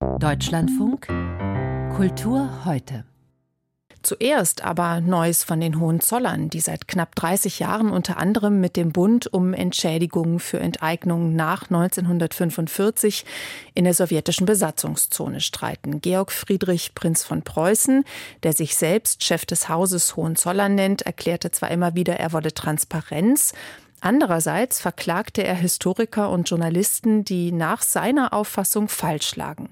Deutschlandfunk Kultur heute. Zuerst aber Neues von den Hohenzollern, die seit knapp 30 Jahren unter anderem mit dem Bund um Entschädigungen für Enteignungen nach 1945 in der sowjetischen Besatzungszone streiten. Georg Friedrich, Prinz von Preußen, der sich selbst Chef des Hauses Hohenzollern nennt, erklärte zwar immer wieder, er wolle Transparenz, Andererseits verklagte er Historiker und Journalisten, die nach seiner Auffassung falsch lagen.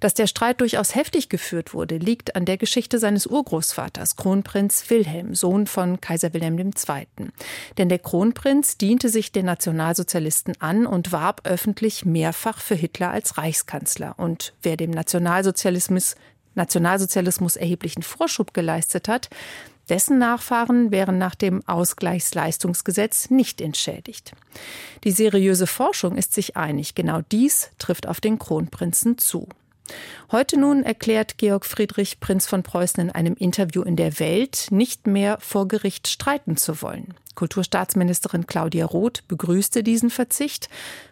Dass der Streit durchaus heftig geführt wurde, liegt an der Geschichte seines Urgroßvaters, Kronprinz Wilhelm, Sohn von Kaiser Wilhelm II. Denn der Kronprinz diente sich den Nationalsozialisten an und warb öffentlich mehrfach für Hitler als Reichskanzler. Und wer dem Nationalsozialismus Nationalsozialismus erheblichen Vorschub geleistet hat, dessen Nachfahren wären nach dem Ausgleichsleistungsgesetz nicht entschädigt. Die seriöse Forschung ist sich einig, genau dies trifft auf den Kronprinzen zu. Heute nun erklärt Georg Friedrich Prinz von Preußen in einem Interview in der Welt, nicht mehr vor Gericht streiten zu wollen. Kulturstaatsministerin Claudia Roth begrüßte diesen Verzicht.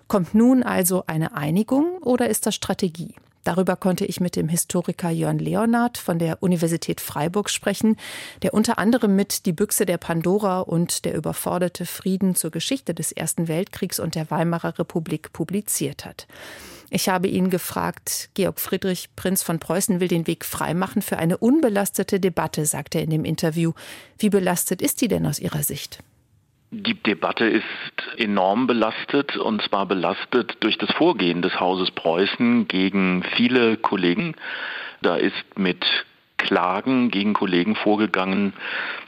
Kommt nun also eine Einigung oder ist das Strategie? Darüber konnte ich mit dem Historiker Jörn Leonard von der Universität Freiburg sprechen, der unter anderem mit Die Büchse der Pandora und Der überforderte Frieden zur Geschichte des Ersten Weltkriegs und der Weimarer Republik publiziert hat. Ich habe ihn gefragt, Georg Friedrich, Prinz von Preußen, will den Weg freimachen für eine unbelastete Debatte, sagt er in dem Interview. Wie belastet ist die denn aus Ihrer Sicht? Die Debatte ist enorm belastet und zwar belastet durch das Vorgehen des Hauses Preußen gegen viele Kollegen. Da ist mit Klagen gegen Kollegen vorgegangen,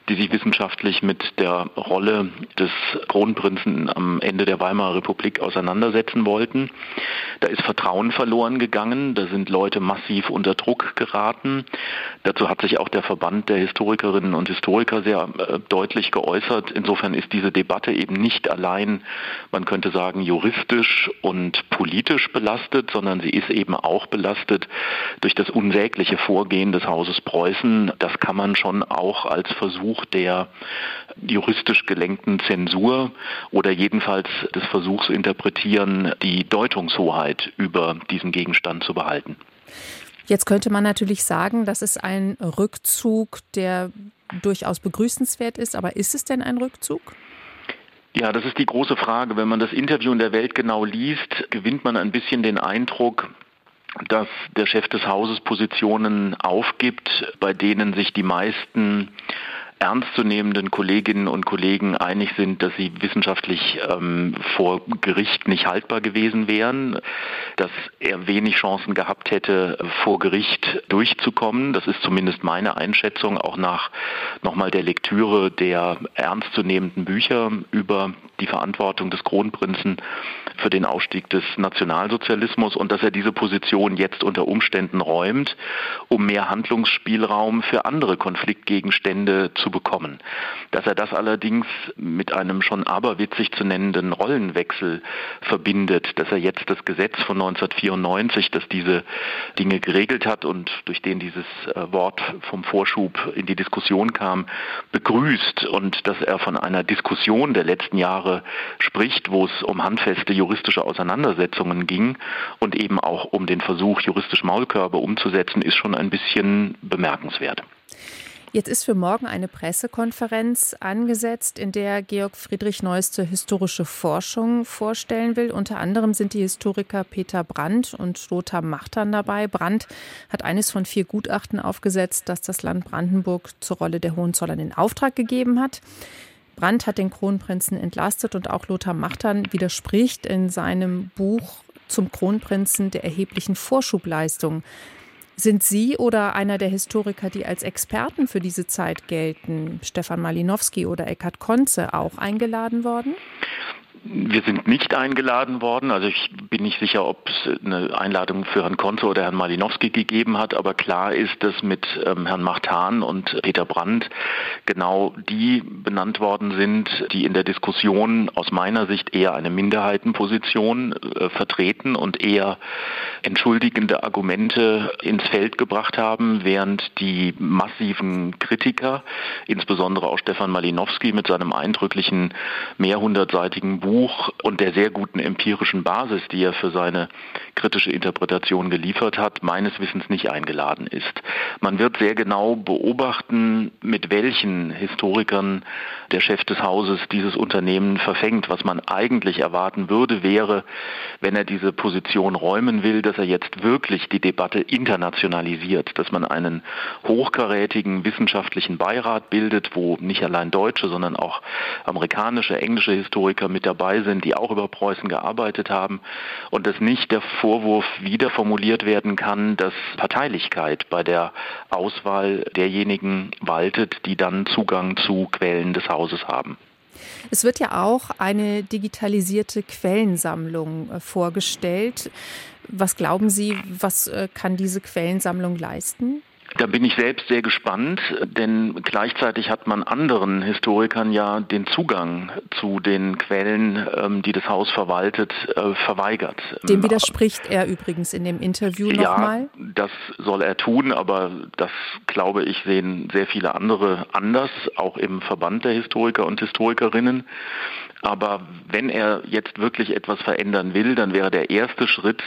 die sich wissenschaftlich mit der Rolle des Kronprinzen am Ende der Weimarer Republik auseinandersetzen wollten. Da ist Vertrauen verloren gegangen, da sind Leute massiv unter Druck geraten. Dazu hat sich auch der Verband der Historikerinnen und Historiker sehr äh, deutlich geäußert. Insofern ist diese Debatte eben nicht allein, man könnte sagen, juristisch und politisch belastet, sondern sie ist eben auch belastet durch das unsägliche Vorgehen des Hauses Preußen. Das kann man schon auch als Versuch der juristisch gelenkten Zensur oder jedenfalls des Versuchs interpretieren, die Deutungshoheit über diesen Gegenstand zu behalten. Jetzt könnte man natürlich sagen, das ist ein Rückzug, der durchaus begrüßenswert ist, aber ist es denn ein Rückzug? Ja, das ist die große Frage. Wenn man das Interview in der Welt genau liest, gewinnt man ein bisschen den Eindruck, dass der Chef des Hauses Positionen aufgibt, bei denen sich die meisten ernstzunehmenden Kolleginnen und Kollegen einig sind, dass sie wissenschaftlich ähm, vor Gericht nicht haltbar gewesen wären, dass er wenig Chancen gehabt hätte, vor Gericht durchzukommen. Das ist zumindest meine Einschätzung, auch nach nochmal der Lektüre der ernstzunehmenden Bücher über die Verantwortung des Kronprinzen für den Ausstieg des Nationalsozialismus und dass er diese Position jetzt unter Umständen räumt, um mehr Handlungsspielraum für andere Konfliktgegenstände zu bekommen. Dass er das allerdings mit einem schon aberwitzig zu nennenden Rollenwechsel verbindet, dass er jetzt das Gesetz von 1994, das diese Dinge geregelt hat und durch den dieses äh, Wort vom Vorschub in die Diskussion kam, begrüßt und dass er von einer Diskussion der letzten Jahre spricht, wo es um handfeste juristische Auseinandersetzungen ging und eben auch um den Versuch, juristisch Maulkörbe umzusetzen, ist schon ein bisschen bemerkenswert. Jetzt ist für morgen eine Pressekonferenz angesetzt, in der Georg Friedrich neueste historische Forschung vorstellen will. Unter anderem sind die Historiker Peter Brandt und Lothar Machtern dabei. Brandt hat eines von vier Gutachten aufgesetzt, das das Land Brandenburg zur Rolle der Hohenzollern in Auftrag gegeben hat. Brandt hat den Kronprinzen entlastet und auch Lothar Machtern widerspricht in seinem Buch zum Kronprinzen der erheblichen Vorschubleistung. Sind Sie oder einer der Historiker, die als Experten für diese Zeit gelten, Stefan Malinowski oder Eckhard Konze, auch eingeladen worden? Wir sind nicht eingeladen worden. Also ich bin nicht sicher, ob es eine Einladung für Herrn Konze oder Herrn Malinowski gegeben hat. Aber klar ist, dass mit ähm, Herrn Machtan und Peter Brandt genau die benannt worden sind, die in der Diskussion aus meiner Sicht eher eine Minderheitenposition äh, vertreten und eher entschuldigende Argumente ins Feld gebracht haben, während die massiven Kritiker, insbesondere auch Stefan Malinowski mit seinem eindrücklichen mehrhundertseitigen Buch, Buch und der sehr guten empirischen Basis, die er für seine kritische Interpretation geliefert hat, meines Wissens nicht eingeladen ist. Man wird sehr genau beobachten, mit welchen Historikern der Chef des Hauses dieses Unternehmen verfängt. Was man eigentlich erwarten würde, wäre, wenn er diese Position räumen will, dass er jetzt wirklich die Debatte internationalisiert, dass man einen hochkarätigen wissenschaftlichen Beirat bildet, wo nicht allein Deutsche, sondern auch amerikanische, englische Historiker mit dabei sind, die auch über Preußen gearbeitet haben und dass nicht der Vorwurf wieder formuliert werden kann, dass Parteilichkeit bei der Auswahl derjenigen waltet, die dann Zugang zu Quellen des Hauses haben. Es wird ja auch eine digitalisierte Quellensammlung äh, vorgestellt. Was glauben Sie, was äh, kann diese Quellensammlung leisten? Da bin ich selbst sehr gespannt, denn gleichzeitig hat man anderen Historikern ja den Zugang zu den Quellen, ähm, die das Haus verwaltet, äh, verweigert. Dem widerspricht er übrigens in dem Interview nochmal. Ja, das soll er tun, aber das glaube ich sehen sehr viele andere anders, auch im Verband der Historiker und Historikerinnen. Aber wenn er jetzt wirklich etwas verändern will, dann wäre der erste Schritt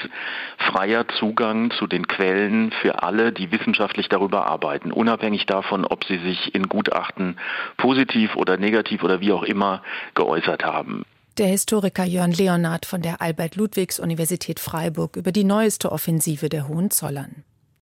freier Zugang zu den Quellen für alle, die wissenschaftlich darüber arbeiten, unabhängig davon, ob sie sich in Gutachten positiv oder negativ oder wie auch immer geäußert haben. Der Historiker Jörn Leonard von der Albert-Ludwigs-Universität Freiburg über die neueste Offensive der Hohenzollern.